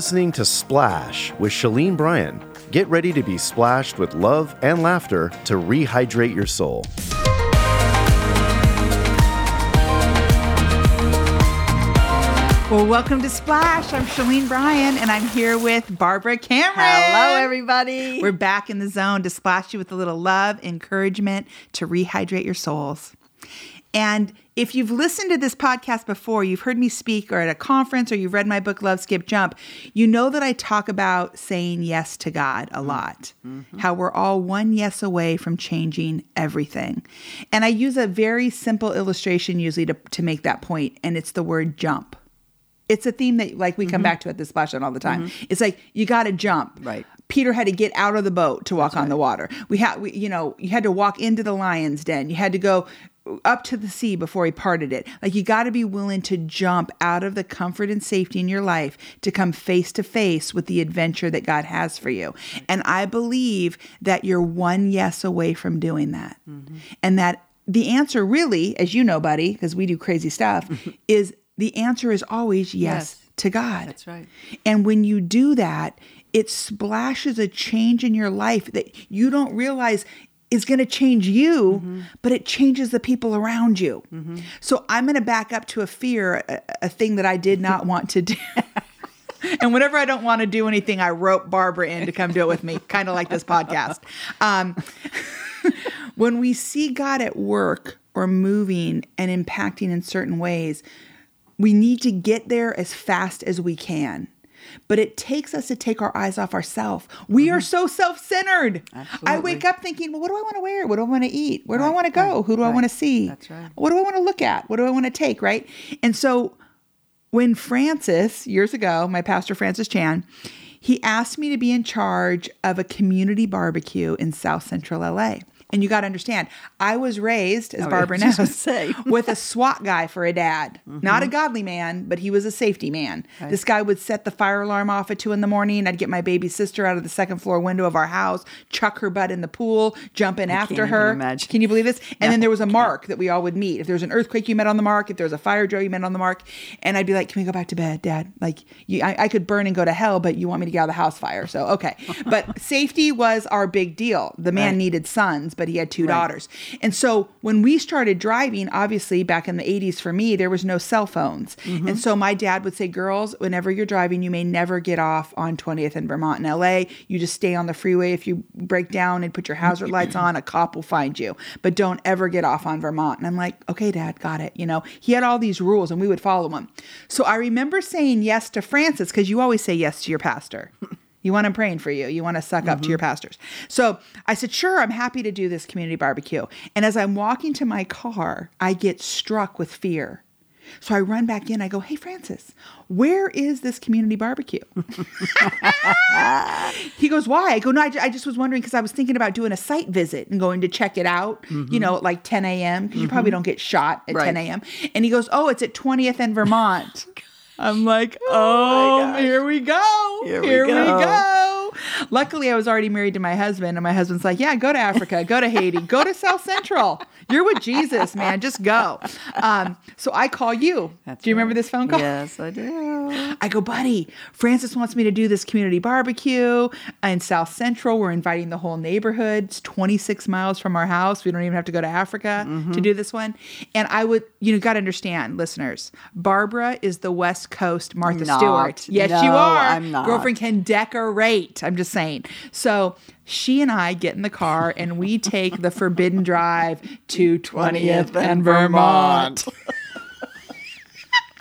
listening to Splash with Shelene Bryan. Get ready to be splashed with love and laughter to rehydrate your soul. Well, welcome to Splash. I'm Shelene Bryan, and I'm here with Barbara Cameron. Hello, everybody. We're back in the zone to splash you with a little love, encouragement to rehydrate your souls. And if you've listened to this podcast before, you've heard me speak or at a conference or you've read my book, Love, Skip, Jump, you know that I talk about saying yes to God a lot. Mm-hmm. How we're all one yes away from changing everything. And I use a very simple illustration usually to, to make that point, and it's the word jump it's a theme that like we come mm-hmm. back to at the splash all the time. Mm-hmm. It's like you got to jump. Right. Peter had to get out of the boat to walk That's on right. the water. We had, we, you know, you had to walk into the lion's den. You had to go up to the sea before he parted it. Like you got to be willing to jump out of the comfort and safety in your life to come face to face with the adventure that God has for you. And I believe that you're one yes away from doing that. Mm-hmm. And that the answer really, as you know, buddy, because we do crazy stuff, is the answer is always yes, yes, to God. That's right. And when you do that, it splashes a change in your life that you don't realize is going to change you, mm-hmm. but it changes the people around you. Mm-hmm. So I'm going to back up to a fear, a, a thing that I did not want to do. and whenever I don't want to do anything, I rope Barbara in to come do it with me, kind of like this podcast. Um, when we see God at work or moving and impacting in certain ways, we need to get there as fast as we can. But it takes us to take our eyes off ourselves. We mm-hmm. are so self centered. I wake up thinking, well, what do I want to wear? What do I want to eat? Where right, do I want to go? Right, Who do right. I want to see? That's right. What do I want to look at? What do I want to take? Right. And so when Francis, years ago, my pastor, Francis Chan, he asked me to be in charge of a community barbecue in South Central LA. And you got to understand, I was raised, as oh, Barbara knows, say. with a SWAT guy for a dad. Mm-hmm. Not a godly man, but he was a safety man. Right. This guy would set the fire alarm off at two in the morning. I'd get my baby sister out of the second floor window of our house, chuck her butt in the pool, jump in I after her. Can you believe this? And no, then there was a mark that we all would meet. If there was an earthquake, you met on the mark. If there was a fire drill, you met on the mark. And I'd be like, "Can we go back to bed, Dad? Like, you, I, I could burn and go to hell, but you want me to get out of the house fire? So okay." but safety was our big deal. The man right. needed sons, but he had two right. daughters. And so when we started driving, obviously back in the 80s for me, there was no cell phones. Mm-hmm. And so my dad would say, Girls, whenever you're driving, you may never get off on 20th and Vermont in LA. You just stay on the freeway. If you break down and put your hazard lights on, a cop will find you. But don't ever get off on Vermont. And I'm like, Okay, dad, got it. You know, he had all these rules and we would follow them. So I remember saying yes to Francis because you always say yes to your pastor. You want them praying for you. You want to suck mm-hmm. up to your mm-hmm. pastors. So I said, sure, I'm happy to do this community barbecue. And as I'm walking to my car, I get struck with fear. So I run back in. I go, hey, Francis, where is this community barbecue? he goes, why? I go, no, I, I just was wondering because I was thinking about doing a site visit and going to check it out, mm-hmm. you know, at like 10 a.m. because mm-hmm. you probably don't get shot at right. 10 a.m. And he goes, oh, it's at 20th and Vermont. I'm like, oh, oh here we go. Here, here we, go. we go. Luckily, I was already married to my husband, and my husband's like, yeah, go to Africa, go to Haiti, go to South Central. You're with Jesus, man. Just go. Um, so I call you. That's do you right. remember this phone call? Yes, I do. I go, buddy, Francis wants me to do this community barbecue in South Central. We're inviting the whole neighborhood. It's 26 miles from our house. We don't even have to go to Africa mm-hmm. to do this one. And I would, you know, got to understand, listeners, Barbara is the West Coast Martha not. Stewart. Yes, no, you are. I'm not. Girlfriend can decorate. I'm just saying. So she and I get in the car and we take the forbidden drive to 20th and Vermont.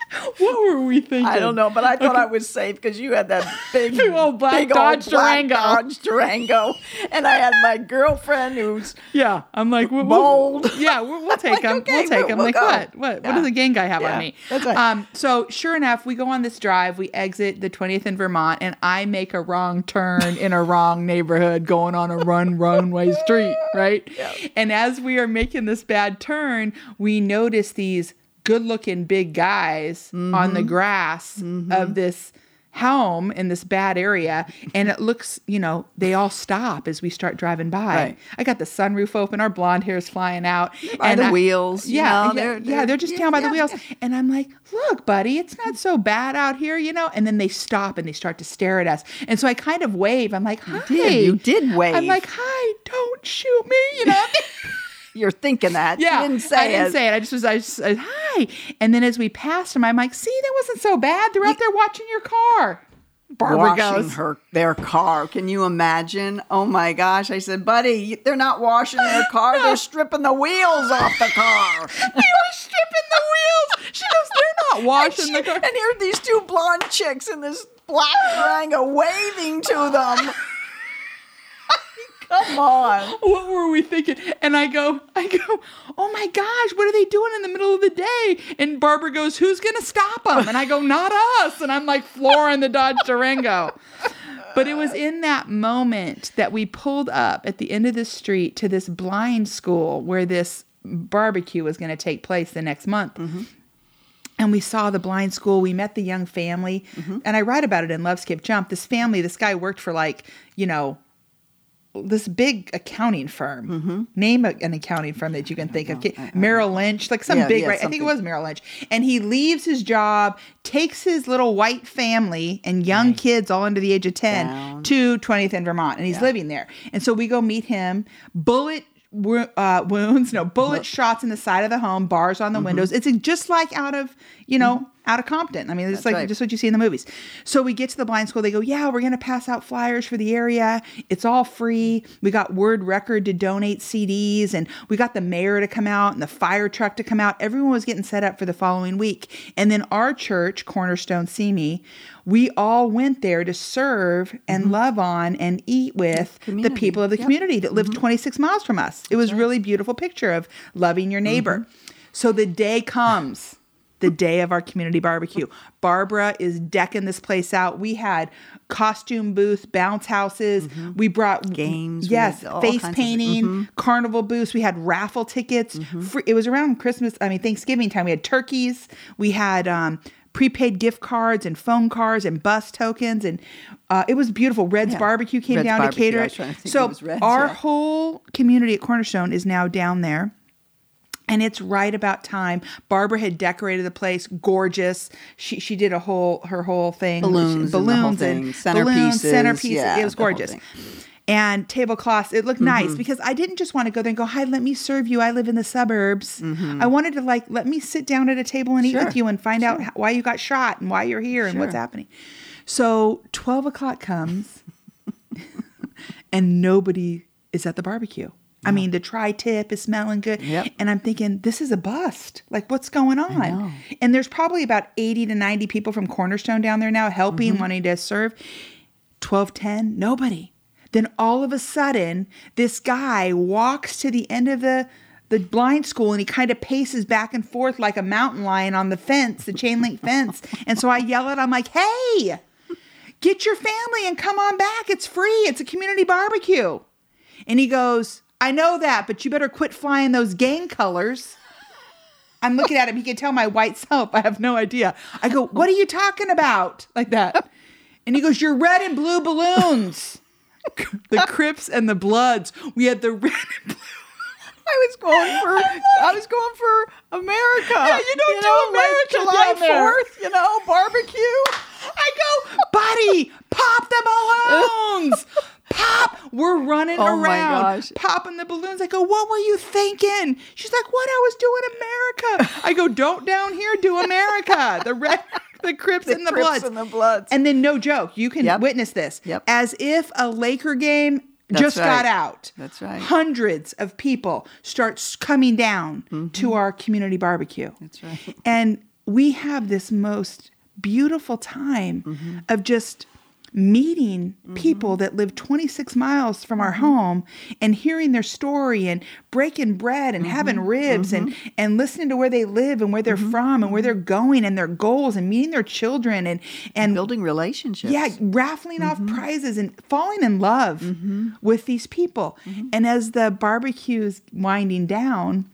what were we thinking? I don't know, but I thought okay. I was safe because you had that big, old black big Dodge old Durango, Dodge Durango, and I had my girlfriend who's yeah. I'm like we'll, bold. We'll, yeah, we'll, we'll take like, him. Okay, we'll take him. like what? What? Yeah. What does the gang guy have yeah. on me? That's right. Um. So sure enough, we go on this drive. We exit the 20th in Vermont, and I make a wrong turn in a wrong neighborhood, going on a run runway street. Right. Yeah. And as we are making this bad turn, we notice these good looking big guys mm-hmm. on the grass mm-hmm. of this home in this bad area and it looks you know they all stop as we start driving by Right. i got the sunroof open our blonde hair is flying out By and the I- wheels, you yeah know, yeah, they're- yeah they're- they're just yeah, down by the wheels yeah. and i'm like look buddy it's not so bad out here you know and then they stop and they start to stare at us and so i kind of wave i'm like hi did. You did wave i'm like hi don't shoot me you know You're thinking that. Yeah, You didn't say I didn't it. say it. I just was, I just said, hi. And then as we passed him, I'm like, see, that wasn't so bad. They're out there watching your car. Barbara washing goes, her their car. Can you imagine? Oh my gosh! I said, buddy, they're not washing their car. They're stripping the wheels off the car. they were stripping the wheels. She goes, they're not washing the car. and here are these two blonde chicks in this black Durango waving to them. Come on. What were we thinking? And I go, I go, oh my gosh, what are they doing in the middle of the day? And Barbara goes, who's going to stop them? And I go, not us. And I'm like flooring the Dodge Durango. But it was in that moment that we pulled up at the end of the street to this blind school where this barbecue was going to take place the next month. Mm-hmm. And we saw the blind school. We met the young family. Mm-hmm. And I write about it in Love Skip Jump. This family, this guy worked for like, you know, this big accounting firm. Mm-hmm. Name an accounting firm that you can think of. Merrill Lynch, like some Yeah, big, yeah, right? I think it was Merrill Lynch. And he leaves his job, takes his little white family and young kids, all under the age of 10, Down. to 20th in Vermont. And he's living there. And so we go meet him. Bullet uh, wounds, no, bullet shots in the side of the home, bars on the windows. It's just like out of, you know, out of Compton. I mean, it's That's like right. just what you see in the movies. So we get to the blind school. They go, yeah, we're going to pass out flyers for the area. It's all free. We got Word Record to donate CDs, and we got the mayor to come out and the fire truck to come out. Everyone was getting set up for the following week. And then our church, Cornerstone Simi, we all went there to serve and love on and eat with the people of the Yep. community that lived 26 miles from us. It was really beautiful picture of loving your neighbor. So the day comes, the day of our community barbecue. Barbara is decking this place out. We had costume booths, bounce houses. We brought Games, Yes, face of- Mm-hmm. painting, carnival booths. We had raffle tickets. Free, it was around Christmas, I mean Thanksgiving time. We had turkeys. We had um prepaid gift cards and phone cards and bus tokens and uh, it was beautiful. Red's Yeah. Barbecue came Red's down Barbecue, to cater it. to So Red's, our yeah. whole community at Cornerstone is now down there. And it's right about time. Barbara had decorated the place, gorgeous. She she did a whole her whole thing, Balloons and the whole balloons balloons, centerpieces, centerpieces. yeah, it was gorgeous. And tablecloths, it looked Mm-hmm. nice because I didn't just want to go there and go, "Hi, let me serve you. I live in the suburbs." I wanted to like let me sit down at a table and eat Mm-hmm. Sure, with you and find out why you got shot and why you're here and what's happening. So twelve o'clock comes, and nobody is at the barbecue. I mean, the tri tip is smelling good. Yep. And I'm thinking, this is a bust. Like, what's going on? And there's probably about 80 to 90 people from Cornerstone down there now helping, Mm-hmm. wanting to serve. 1210, nobody. Then all of a sudden, this guy walks to the end of the the blind school and he kind of paces back and forth like a mountain lion on the fence, the chain link fence. And so I yell at him, I'm like, hey, get your family and come on back. It's free. It's a community barbecue. And he goes, I know that, but you better quit flying those gang colors. I'm looking at him. He can tell my white self. I have no idea. I go, What are you talking about? Like that. And he goes, You're red and blue balloons. the Crips and the Bloods. We had the red and blue. I was going for I was going for America. Yeah, you don't do know, America like July. Fourth, you know, barbecue. I go, buddy, pop the balloons. Pop. We're running Oh around, popping the balloons. I go, what were you thinking? She's like, what? I was doing America. I go, don't down here do America. The red, the Crips and the Crips Bloods. and the Bloods. And then no joke, you can Yep. witness this. Yep. As if a Laker game That's just got out. That's right. Hundreds of people start coming down to our community barbecue. Mm-hmm. That's right. And we have this most beautiful time Mm-hmm. of just meeting mm-hmm. people that live 26 miles from Mm-hmm. our home and hearing their story and breaking bread and having Mm-hmm. ribs and mm-hmm. and listening to where they live and where they're mm-hmm. from and where they're going and their goals and meeting their children and and Building relationships. yeah, raffling off prizes and falling in love with these people. And as the barbecue's winding down,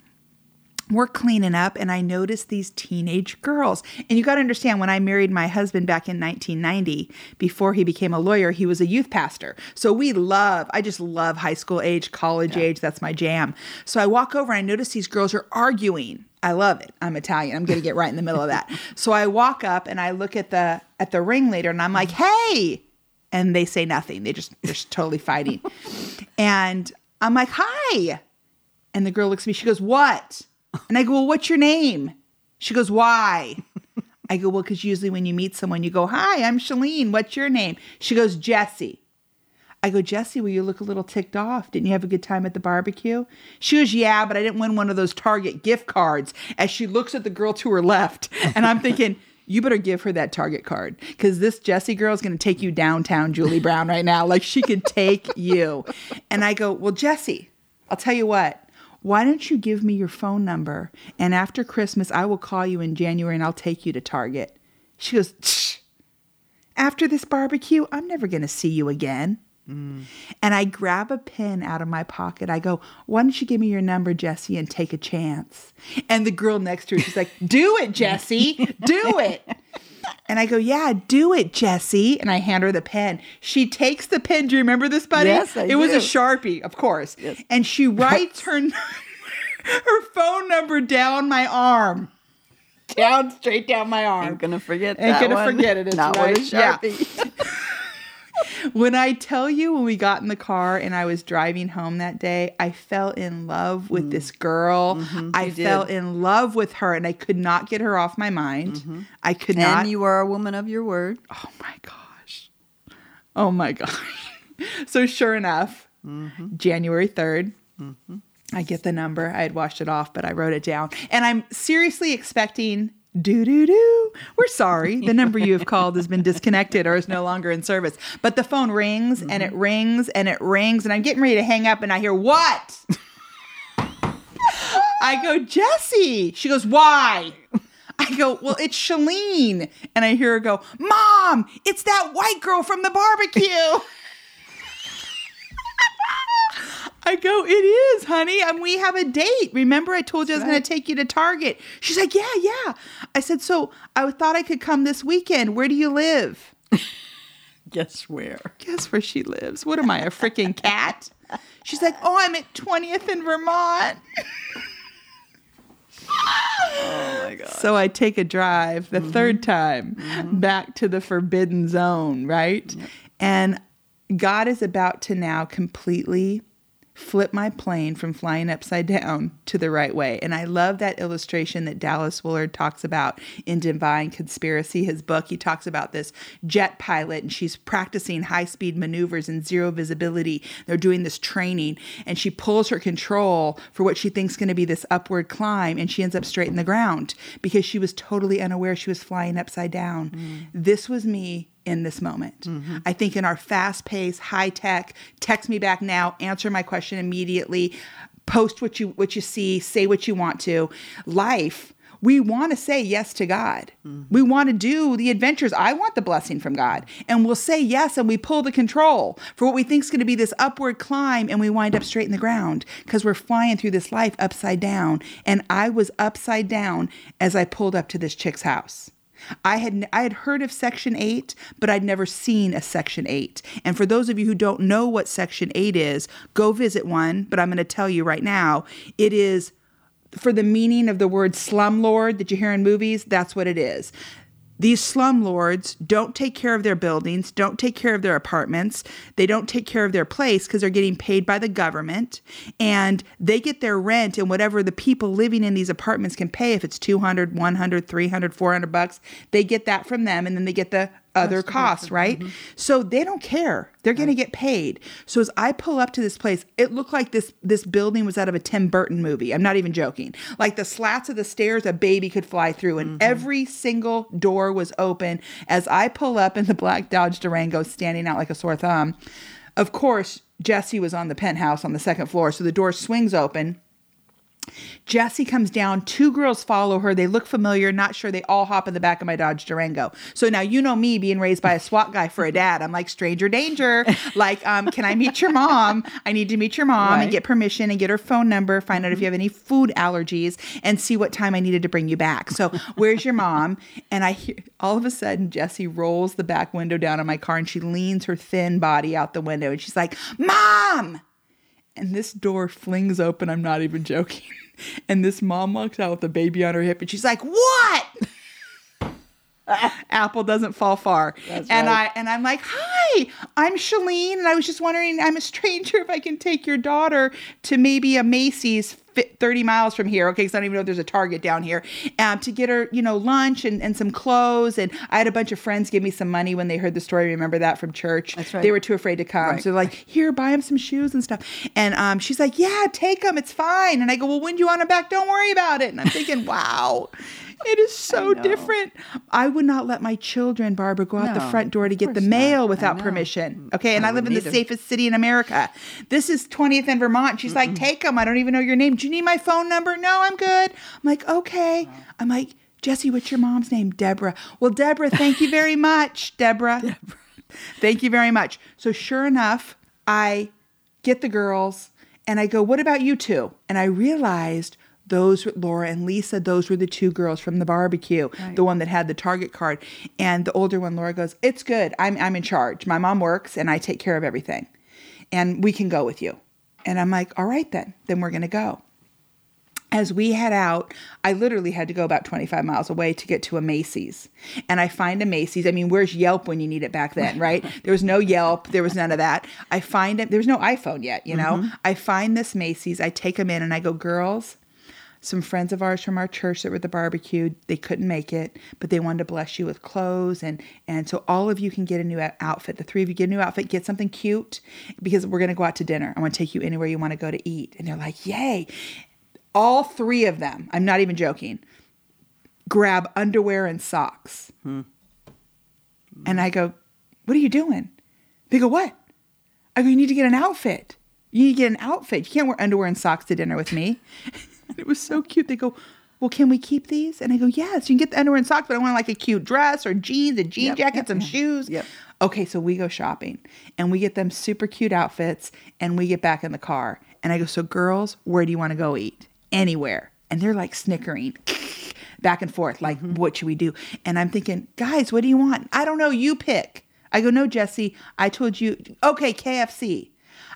we're cleaning up and I noticed these teenage girls. And you got to understand when I married my husband back in 1990, before he became a lawyer, he was a youth pastor. So we love, I just love high school age, college age. That's my jam. So I walk over and I notice these girls are arguing. I love it. I'm Italian. I'm going to get right in the middle of that. So I walk up and I look at the at the ringleader and I'm like, mm. "Hey." And they say nothing. They just they're just totally fighting. and I'm like, "Hi." And the girl looks at me. She goes, "What?" And I go, Well, what's your name? She goes, Why? I go, Well, because usually when you meet someone, you go, Hi, I'm Shelene. What's your name? She goes, Jesse. I go, Jesse, well, you look a little ticked off. Didn't you have a good time at the barbecue? She goes, Yeah, but I didn't win one of those Target gift cards. As she looks at the girl to her left, and I'm thinking, you better give her that Target card because this Jesse girl is going to take you downtown, Julie Brown, right now. Like she could take you. And I go, Well, Jesse, I'll tell you what, why don't you give me your phone number? And after Christmas, I will call you in January and I'll take you to Target. She goes, Shh. After this barbecue, I'm never going to see you again. Mm. And I grab a pen out of my pocket. I go, Why don't you give me your number, Jesse, and take a chance? And the girl next to her, she's like, Do it, Jesse. Do it. And I go, Yeah, do it, Jesse. And I hand her the pen. She takes the pen. Do you remember this, buddy? Yes, I It do. was a Sharpie, of course. Yes. And she writes her, her phone number down my arm. Down, straight down my arm. Ain't gonna forget Ain't that gonna one. forget it, it's Not right. with a Yeah. When I tell you when we got in the car and I was driving home that day, I fell in love with mm. this girl. Mm-hmm. I Mm. you fell did. in love with her and I could not get her off my mind. Mm-hmm. I could not. and you are a woman of your word. oh my gosh. Oh my gosh. so sure enough, mm-hmm. January 3rd, I get the number. I had washed it off, but I wrote it down. And I'm seriously expecting doo do do. We're sorry. The number you have called has been disconnected or is no longer in service. But the phone rings and it rings and it rings. And I'm getting ready to hang up and I hear, What? I go, Jesse. She goes, Why? I go, Well, it's Shelene. And I hear her go, Mom, it's that white girl from the barbecue. I go, it is, honey. And we have a date. Remember, I told you I was going to take you to Target. She's like, yeah, yeah. I said, so I thought I could come this weekend. Where do you live? Guess where? Guess where she lives? What am I, a freaking cat? She's like, oh, I'm at 20th in Vermont. Oh my god. So I take a drive the mm-hmm. third time mm-hmm. back to the forbidden zone, right? And God is about to now completely flip my plane from flying upside down to the right way. And I love that illustration that Dallas Willard talks about in Divine Conspiracy, his book. He talks about this jet pilot and she's practicing high speed maneuvers in zero visibility. They're doing this training and she pulls her control for what she thinks is going to be this upward climb and she ends up straight in the ground because she was totally unaware she was flying upside down. Mm. This was me in this moment. Mm-hmm. I think in our fast paced, high tech, text me back now, answer my question immediately, post what you what you see, say what you want to. Life, we want to say yes to God. Mm-hmm. We want to do the adventures. I want the blessing from God. And we'll say yes and we pull the control for what we think is going to be this upward climb and we wind up straight in the ground because we're flying through this life upside down. And I was upside down as I pulled up to this chick's house. I had I had heard of Section 8, but I'd never seen a Section 8. And for those of you who don't know what Section 8 is, go visit one, but I'm going to tell you right now, it is for the meaning of the word slumlord that you hear in movies, that's what it is. These slumlords don't take care of their buildings, don't take care of their apartments, they don't take care of their place because they're getting paid by the government and they get their rent and whatever the people living in these apartments can pay. If it's 200, 100, 300, 400 bucks, they get that from them and then they get the other costs, right? So they don't care. They're going to get paid. So as I pull up to this place, it looked like this this building was out of a Tim Burton movie. I'm not even joking. Like the slats of the stairs a baby could fly through and every single door was open as I pull up in the black Dodge Durango standing out like a sore thumb. Of course, Jesse was on the penthouse on the second floor, so the door swings open Jessie comes down. Two girls follow her. They look familiar, not sure. They all hop in the back of my Dodge Durango. So now you know me being raised by a SWAT guy for a dad. I'm like, stranger danger. Like, um, can I meet your mom? I need to meet your mom Right. and get permission and get her phone number, find out if you have any food allergies, and see what time I needed to bring you back. So, where's your mom? And I hear all of a sudden Jessie rolls the back window down on my car and she leans her thin body out the window and she's like, Mom! And this door flings open. I'm not even joking. And this mom walks out with a baby on her hip and she's like, What? Apple doesn't fall far. That's and right. I and I'm like, "Hi, I'm Shelene, and I was just wondering, I'm a stranger, if I can take your daughter to maybe a Macy's 30 miles from here, okay? Because I don't even know if there's a Target down here, um, to get her, you know, lunch and, and some clothes. And I had a bunch of friends give me some money when they heard the story. Remember that from church? That's right. They were too afraid to come, Right. so they're like, "Here, buy him some shoes and stuff." And um, she's like, "Yeah, take them. It's fine." And I go, "Well, when do you want them back? Don't worry about it." And I'm thinking, "Wow." It is so know. different. I would not let my children, Barbara, go out the front door to get the mail not. Without permission. Okay. And I I, live in the either. safest city in America. This is 20th and Vermont. She's like, take them. I don't even know your name. Do you need my phone number? No, I'm good. I'm like, okay. I'm like, Jesse, what's your mom's name? Deborah. Well, Deborah, thank you very much, Deborah. Thank you very much. So, sure enough, I get the girls and I go, What about you two? And I realized those were Laura and Lisa, those were the two girls from the barbecue, Right. the one that had the Target card. And the older one, Laura, goes, It's good. I'm, I'm in charge. My mom works and I take care of everything. And we can go with you. And I'm like, All right, then. Then we're going to go as we head out, I literally had to go about 25 miles away to get to a Macy's. And I find a Macy's. I mean, where's Yelp when you need it back then, right? There was no Yelp, there was none of that. I find it, there was no iPhone yet, you know? Mm-hmm. I find this Macy's, I take them in and I go, girls, some friends of ours from our church that were at the barbecue, they couldn't make it, but they wanted to bless you with clothes and and so all of you can get a new outfit. The three of you get a new outfit, get something cute because we're going to go out to dinner. I want to take you anywhere you want to go to eat. And they're like, "Yay." All three of them, I'm not even joking, grab underwear and socks. Hmm. And I go, What are you doing? They go, What? I go, You need to get an outfit. You need to get an outfit. You can't wear underwear and socks to dinner with me. it was so cute. They go, Well, can we keep these? And I go, Yes, you can get the underwear and socks, but I want like a cute dress or jeans, a jean Yep, jacket, yep, some yeah. shoes. Yep. Okay, so we go shopping and we get them super cute outfits and we get back in the car. And I go, So, girls, where do you want to go eat? Anywhere. And they're like snickering back and forth, like, Mm-hmm. What should we do? And I'm thinking, Guys, what do you want? I don't know. You pick. I go, No, Jesse, I told you, okay, KFC.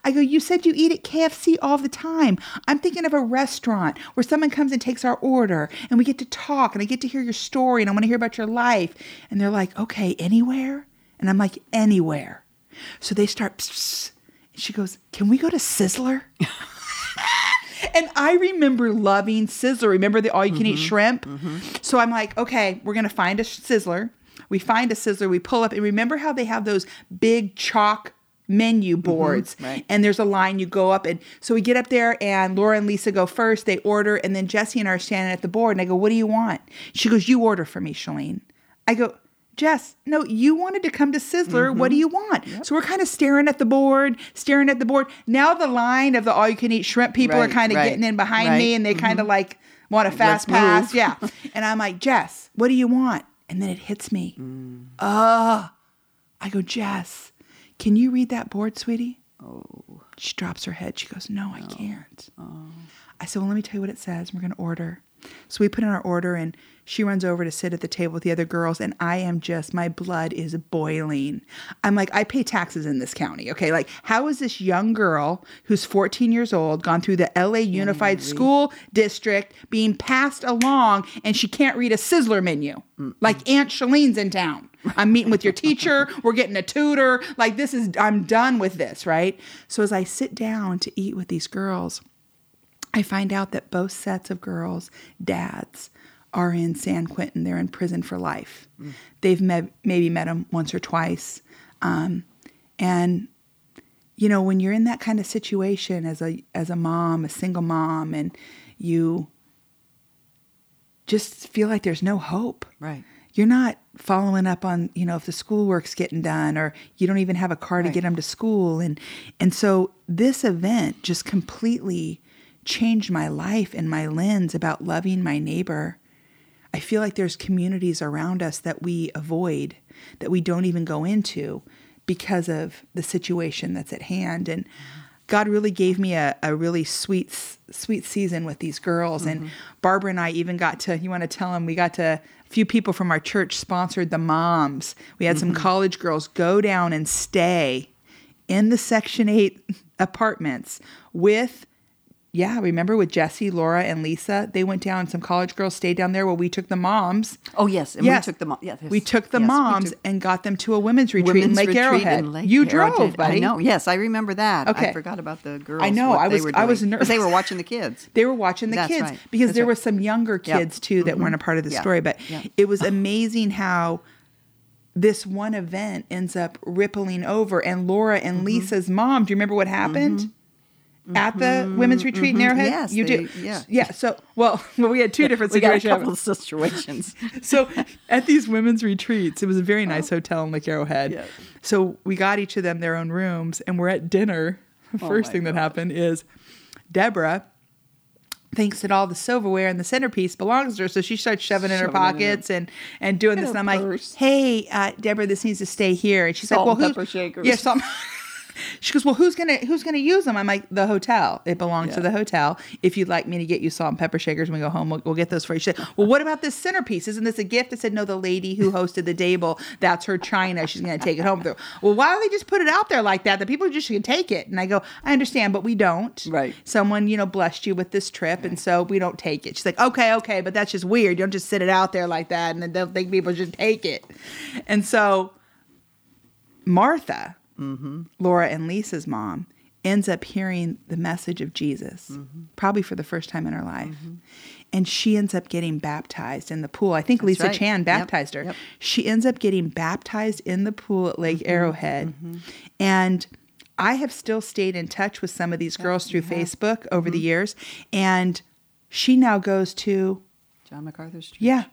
I go, you said you eat at KFC all the time. I'm thinking of a restaurant where someone comes and takes our order and we get to talk and I get to hear your story and I want to hear about your life. And they're like, okay, anywhere? And I'm like, anywhere. So they start, pss, and she goes, can we go to Sizzler? And I remember loving Sizzler. Remember the all you can eat mm-hmm. shrimp? Mm-hmm. So I'm like, okay, we're going to find a Sizzler. We find a Sizzler, we pull up, and remember how they have those big chalk menu mm-hmm. boards. Right. and there's a line you go up and so we get up there and Laura and Lisa go first they order and then Jesse and I are standing at the board and I go what do you want? She goes you order for me Shelene. I go Jess no you wanted to come to Sizzler. What do mm-hmm. you want? So we're kind of staring at the board staring at the board. Now the line of the all you can eat shrimp people are kind of right, getting in behind right. me and they mm-hmm. kind of like want a fast Let's pass. Move. yeah. And I'm like Jess what do you want? And then it hits me. Mm. I go, Jess, can you read that board, sweetie? Oh. She drops her head. She goes, No, I can't. Oh. I said, Well, let me tell you what it says. We're going to order. So we put in our order, and she runs over to sit at the table with the other girls, and I am just, my blood is boiling. I'm like, I pay taxes in this county. Okay. Like, how is this young girl who's 14 years old, gone through the LA Unified School District, being passed along, and she can't read a Sizzler menu? Like, Aunt Shelene's in town. I'm meeting with your teacher. We're getting a tutor. Like, this is, I'm done with this, right? So, as I sit down to eat with these girls, I find out that both sets of girls' dads are in San Quentin. They're in prison for life. They've met, maybe met him once or twice. Um, and, you know, when you're in that kind of situation as a, as a mom, a single mom, and you just feel like there's no hope Right. you're not following up on you know if the schoolwork's getting done or you don't even have a car to get them to school and and so this event just completely changed my life and my lens about loving my neighbor. I feel like there's communities around us that we avoid, that we don't even go into because of the situation that's at hand. And God really gave me a, a really sweet, sweet season with these girls. Mm-hmm. And Barbara and I even got to, you want to tell them, we got to, a few people from our church sponsored the moms. We had mm-hmm. some college girls go down and stay in the Section 8 apartments with yeah, remember with Jesse, Laura, and Lisa? They went down. Some college girls stayed down there. Well, we took the moms. Oh yes, and yes. we took the moms. Yes, we took the yes, moms took and got them to a women's retreat women's in Lake Arrowhead. In Lake you Arrowhead. drove, buddy. I know. Yes, I remember that. Okay, I forgot about the girls. I know. I was. I was nervous. They were watching the kids. they were watching the That's kids right. because That's there right. were some younger kids yep. too that mm-hmm. weren't a part of the yep. story. But yep. it was amazing how this one event ends up rippling over. And Laura and mm-hmm. Lisa's mom. Do you remember what happened? Mm-hmm at the mm-hmm, women's retreat mm-hmm. in Arrowhead? Yes, you they, do. Yeah, yeah. So, well, well, we had two different we situations. Got a couple of situations. so, at these women's retreats, it was a very nice oh. hotel in Lake Arrowhead. Yeah. So we got each of them their own rooms, and we're at dinner. The oh first thing God. that happened is Deborah thinks that all the silverware and the centerpiece belongs to her. So she starts shoving, shoving in her pockets in and, and doing this. And I'm purse. like, hey, uh, Deborah, this needs to stay here. And she's salt like, well, pepper shakers. Yeah, salt. She goes, well, who's gonna who's gonna use them? I'm like, the hotel. It belongs yeah. to the hotel. If you'd like me to get you salt and pepper shakers when we go home, we'll, we'll get those for you. She said, well, what about this centerpiece? Isn't this a gift? I said, no, the lady who hosted the table, that's her china. She's gonna take it home. With her." Well, why don't they just put it out there like that? The people just can take it. And I go, I understand, but we don't. Right. Someone you know blessed you with this trip, and so we don't take it. She's like, okay, okay, but that's just weird. You don't just sit it out there like that, and then they'll think people just take it. And so Martha mm-hmm. Laura and Lisa's mom, ends up hearing the message of Jesus, mm-hmm. probably for the first time in her life. Mm-hmm. And she ends up getting baptized in the pool. I think That's Lisa right. Chan baptized yep. her. Yep. She ends up getting baptized in the pool at Lake mm-hmm. Arrowhead. Mm-hmm. And I have still stayed in touch with some of these girls through Facebook over the mm-hmm. years. And she now goes to John MacArthur's church. Yeah.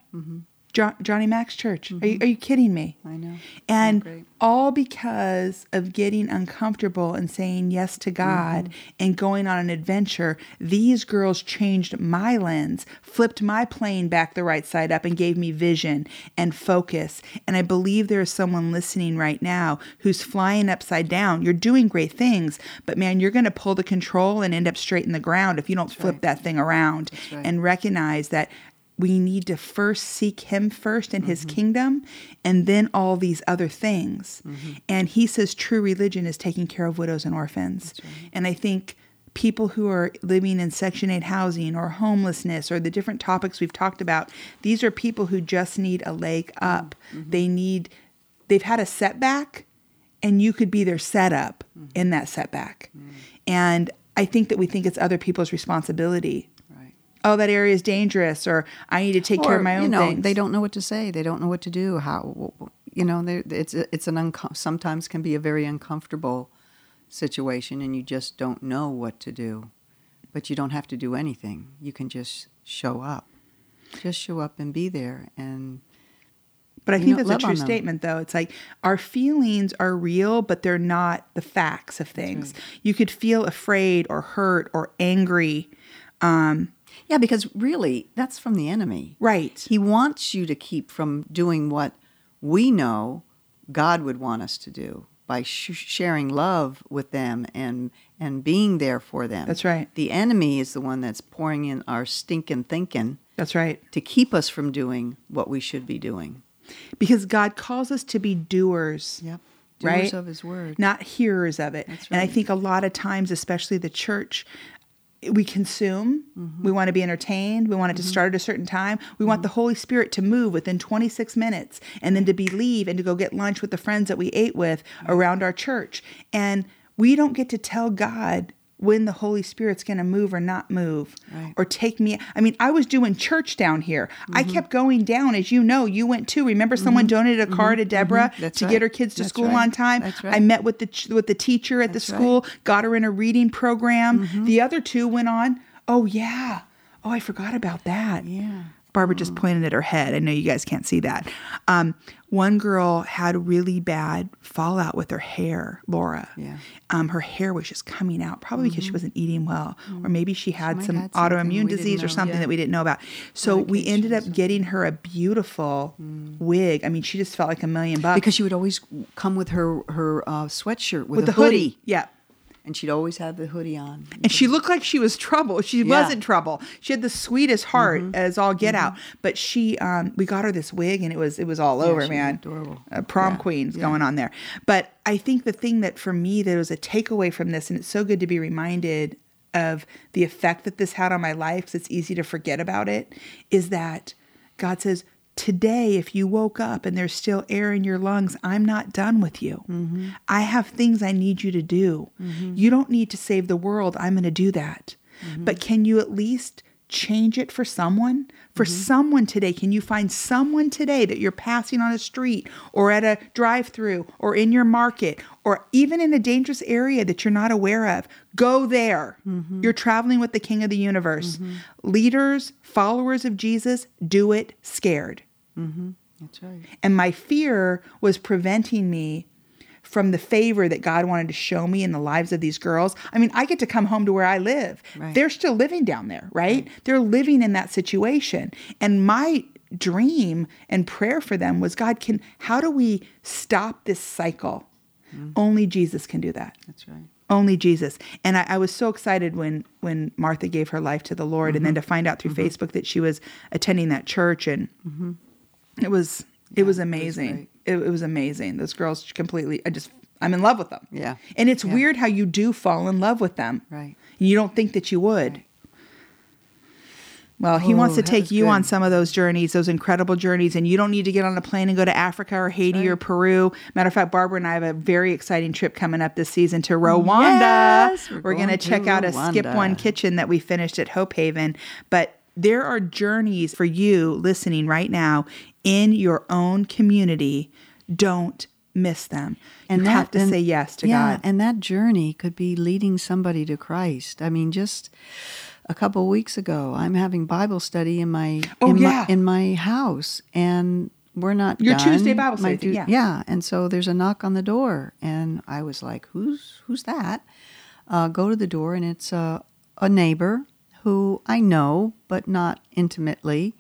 Mm-hmm. Jo- Johnny Mac's church. Mm-hmm. Are, you, are you kidding me? I know. And all because of getting uncomfortable and saying yes to God mm-hmm. and going on an adventure, these girls changed my lens, flipped my plane back the right side up, and gave me vision and focus. And I believe there is someone listening right now who's flying upside down. You're doing great things, but man, you're going to pull the control and end up straight in the ground if you don't That's flip right. that thing around right. and recognize that we need to first seek him first and his mm-hmm. kingdom and then all these other things mm-hmm. and he says true religion is taking care of widows and orphans right. and i think people who are living in section 8 housing or homelessness or the different topics we've talked about these are people who just need a leg up mm-hmm. they need they've had a setback and you could be their setup mm-hmm. in that setback mm. and i think that we think it's other people's responsibility oh, that area is dangerous, or I need to take or, care of my own you know, things. They don't know what to say. They don't know what to do. How you know? It's it's an sometimes can be a very uncomfortable situation, and you just don't know what to do. But you don't have to do anything. You can just show up. Just show up and be there and. But I think know, that's a true statement, though. It's like our feelings are real, but they're not the facts of things. Right. You could feel afraid or hurt or angry, um, yeah, because really, that's from the enemy. Right. He wants you to keep from doing what we know God would want us to do by sh- sharing love with them and and being there for them. That's right. The enemy is the one that's pouring in our stinking thinking. That's right. To keep us from doing what we should be doing. Because God calls us to be doers. Yep. Doers right? of his word. Not hearers of it. Right. And I think a lot of times, especially the church, we consume mm-hmm. we want to be entertained we want it to mm-hmm. start at a certain time we mm-hmm. want the holy spirit to move within 26 minutes and then to believe and to go get lunch with the friends that we ate with around our church and we don't get to tell god when the Holy Spirit's going to move or not move right. or take me. I mean, I was doing church down here. Mm-hmm. I kept going down, as you know, you went too. Remember, someone mm-hmm. donated a car mm-hmm. to Deborah mm-hmm. to right. get her kids to That's school right. on time. That's right. I met with the with the teacher at That's the school, got her in a reading program. Mm-hmm. The other two went on. Oh yeah. Oh, I forgot about that. Yeah. Barbara just pointed at her head. I know you guys can't see that. Um, one girl had really bad fallout with her hair, Laura. Yeah. Um, her hair was just coming out, probably because she wasn't eating well, or maybe she had might some had autoimmune disease or something Yeah. that we didn't know about. So we ended up getting her a beautiful wig. I mean, she just felt like a million bucks Because she would always come with her her uh, sweatshirt with, with a the hoodie. Yeah. And she'd always have the hoodie on. And she looked like she was trouble. She Yeah. Mm-hmm. wasn't trouble. She had the sweetest heart as all get out. But she, um, we got her this wig, and it was it was all over, she man. adorable. Uh, prom Yeah. queens going on there. But I think the thing that for me that was a takeaway from this, and it's so good to be reminded of the effect that this had on my life, because it's easy to forget about it, is that God says. Today, if you woke up and there's still air in your lungs, I'm not done with you. Mm-hmm. I have things I need you to do. Mm-hmm. You don't need to save the world. I'm going to do that. Mm-hmm. But can you at least change it for someone? For someone today, can you find someone today that you're passing on a street or at a drive through or in your market or even in a dangerous area that you're not aware of? Go there. You're traveling with the King of the universe. Leaders, followers of Jesus, do it scared. Mm-hmm. That's right. And my fear was preventing me from the favor that God wanted to show me in the lives of these girls. I mean, I get to come home to where I live. Right. They're still living down there, right? They're living in that situation. And my dream and prayer for them was God, can how do we stop this cycle? Mm. Only Jesus can do that That's right. only Jesus. And I, I was so excited when when Martha gave her life to the Lord, and then mm-hmm. to find out through mm-hmm. Facebook that she was attending that church, and it was it was amazing. It, it was amazing. Those girls completely. I just I'm in love with them. Yeah. And it's Yeah. weird how you do fall in love with them. Right. And you don't think that you would. Well, he wants Oh, to take you good. on some of those journeys, those incredible journeys, and you don't need to get on a plane and go to Africa or Haiti or Peru. Matter of fact, Barbara and I have a very exciting trip coming up this season to Rwanda. Yes, we're we're going to check out a Skip One kitchen that we finished at Hope Haven. But there are journeys for you listening right now in your own community. Don't miss them. And you have to and- say yes to yeah, God. And that journey could be leading somebody to Christ. I mean, just a couple weeks ago, I'm having Bible study in my Oh, in, yeah. my, in my house, and we're not Your done. Tuesday Bible study, yeah. yeah. And so there's a knock on the door, and I was like, "Who's who's that?" Uh, go to the door, and it's a a neighbor who I know, but not intimately.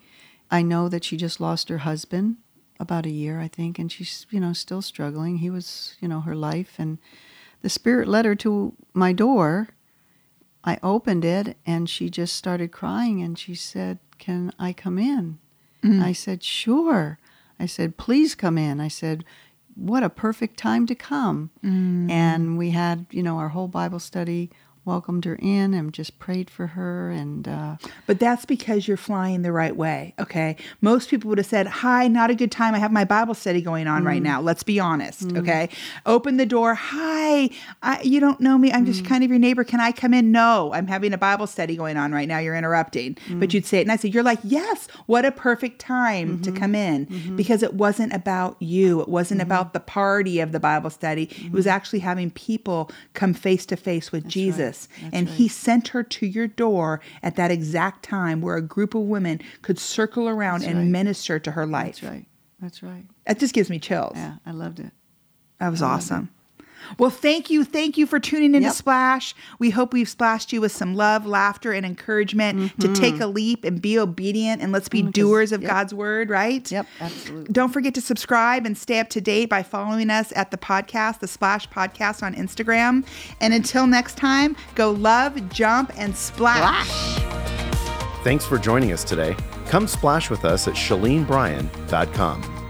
I know that she just lost her husband about a year, I think, and she's, you know, still struggling. He was, you know, her life. And the Spirit led her to my door. I opened it and she just started crying and she said, Can I come in? Mm. I said, Sure. I said, Please come in. I said, What a perfect time to come. Mm. And we had, you know, our whole Bible study welcomed her in and just prayed for her and uh, But that's because you're flying the right way. Okay. Most people would have said, Hi, not a good time. I have my Bible study going on Mm. right now. Let's be honest. Okay. Open the door. Hi, I, you don't know me. I'm just Mm. kind of your neighbor. Can I come in? No, I'm having a Bible study going on right now. You're interrupting. Mm. But you'd say it. Said, You're like, Yes, what a perfect time Mm-hmm. to come in because it wasn't about you. It wasn't Mm-hmm. about the party of the Bible study. It was actually having people come face to face with Jesus. That's and right. he sent her to your door at that exact time where a group of women could circle around and right. minister to her life. that's right. That's right. That just gives me chills. Yeah, I loved it. That was awesome. Well, thank you. Thank you for tuning in to Yep. Splash. We hope we've splashed you with some love, laughter, and encouragement to take a leap and be obedient and let's be doers of Mm-hmm. yep. God's word, right? Yep, absolutely. Don't forget to subscribe and stay up to date by following us at the podcast, the Splash Podcast on Instagram. And until next time, go love, jump, and splash. Thanks for joining us today. Come splash with us at SheleneBryan.com.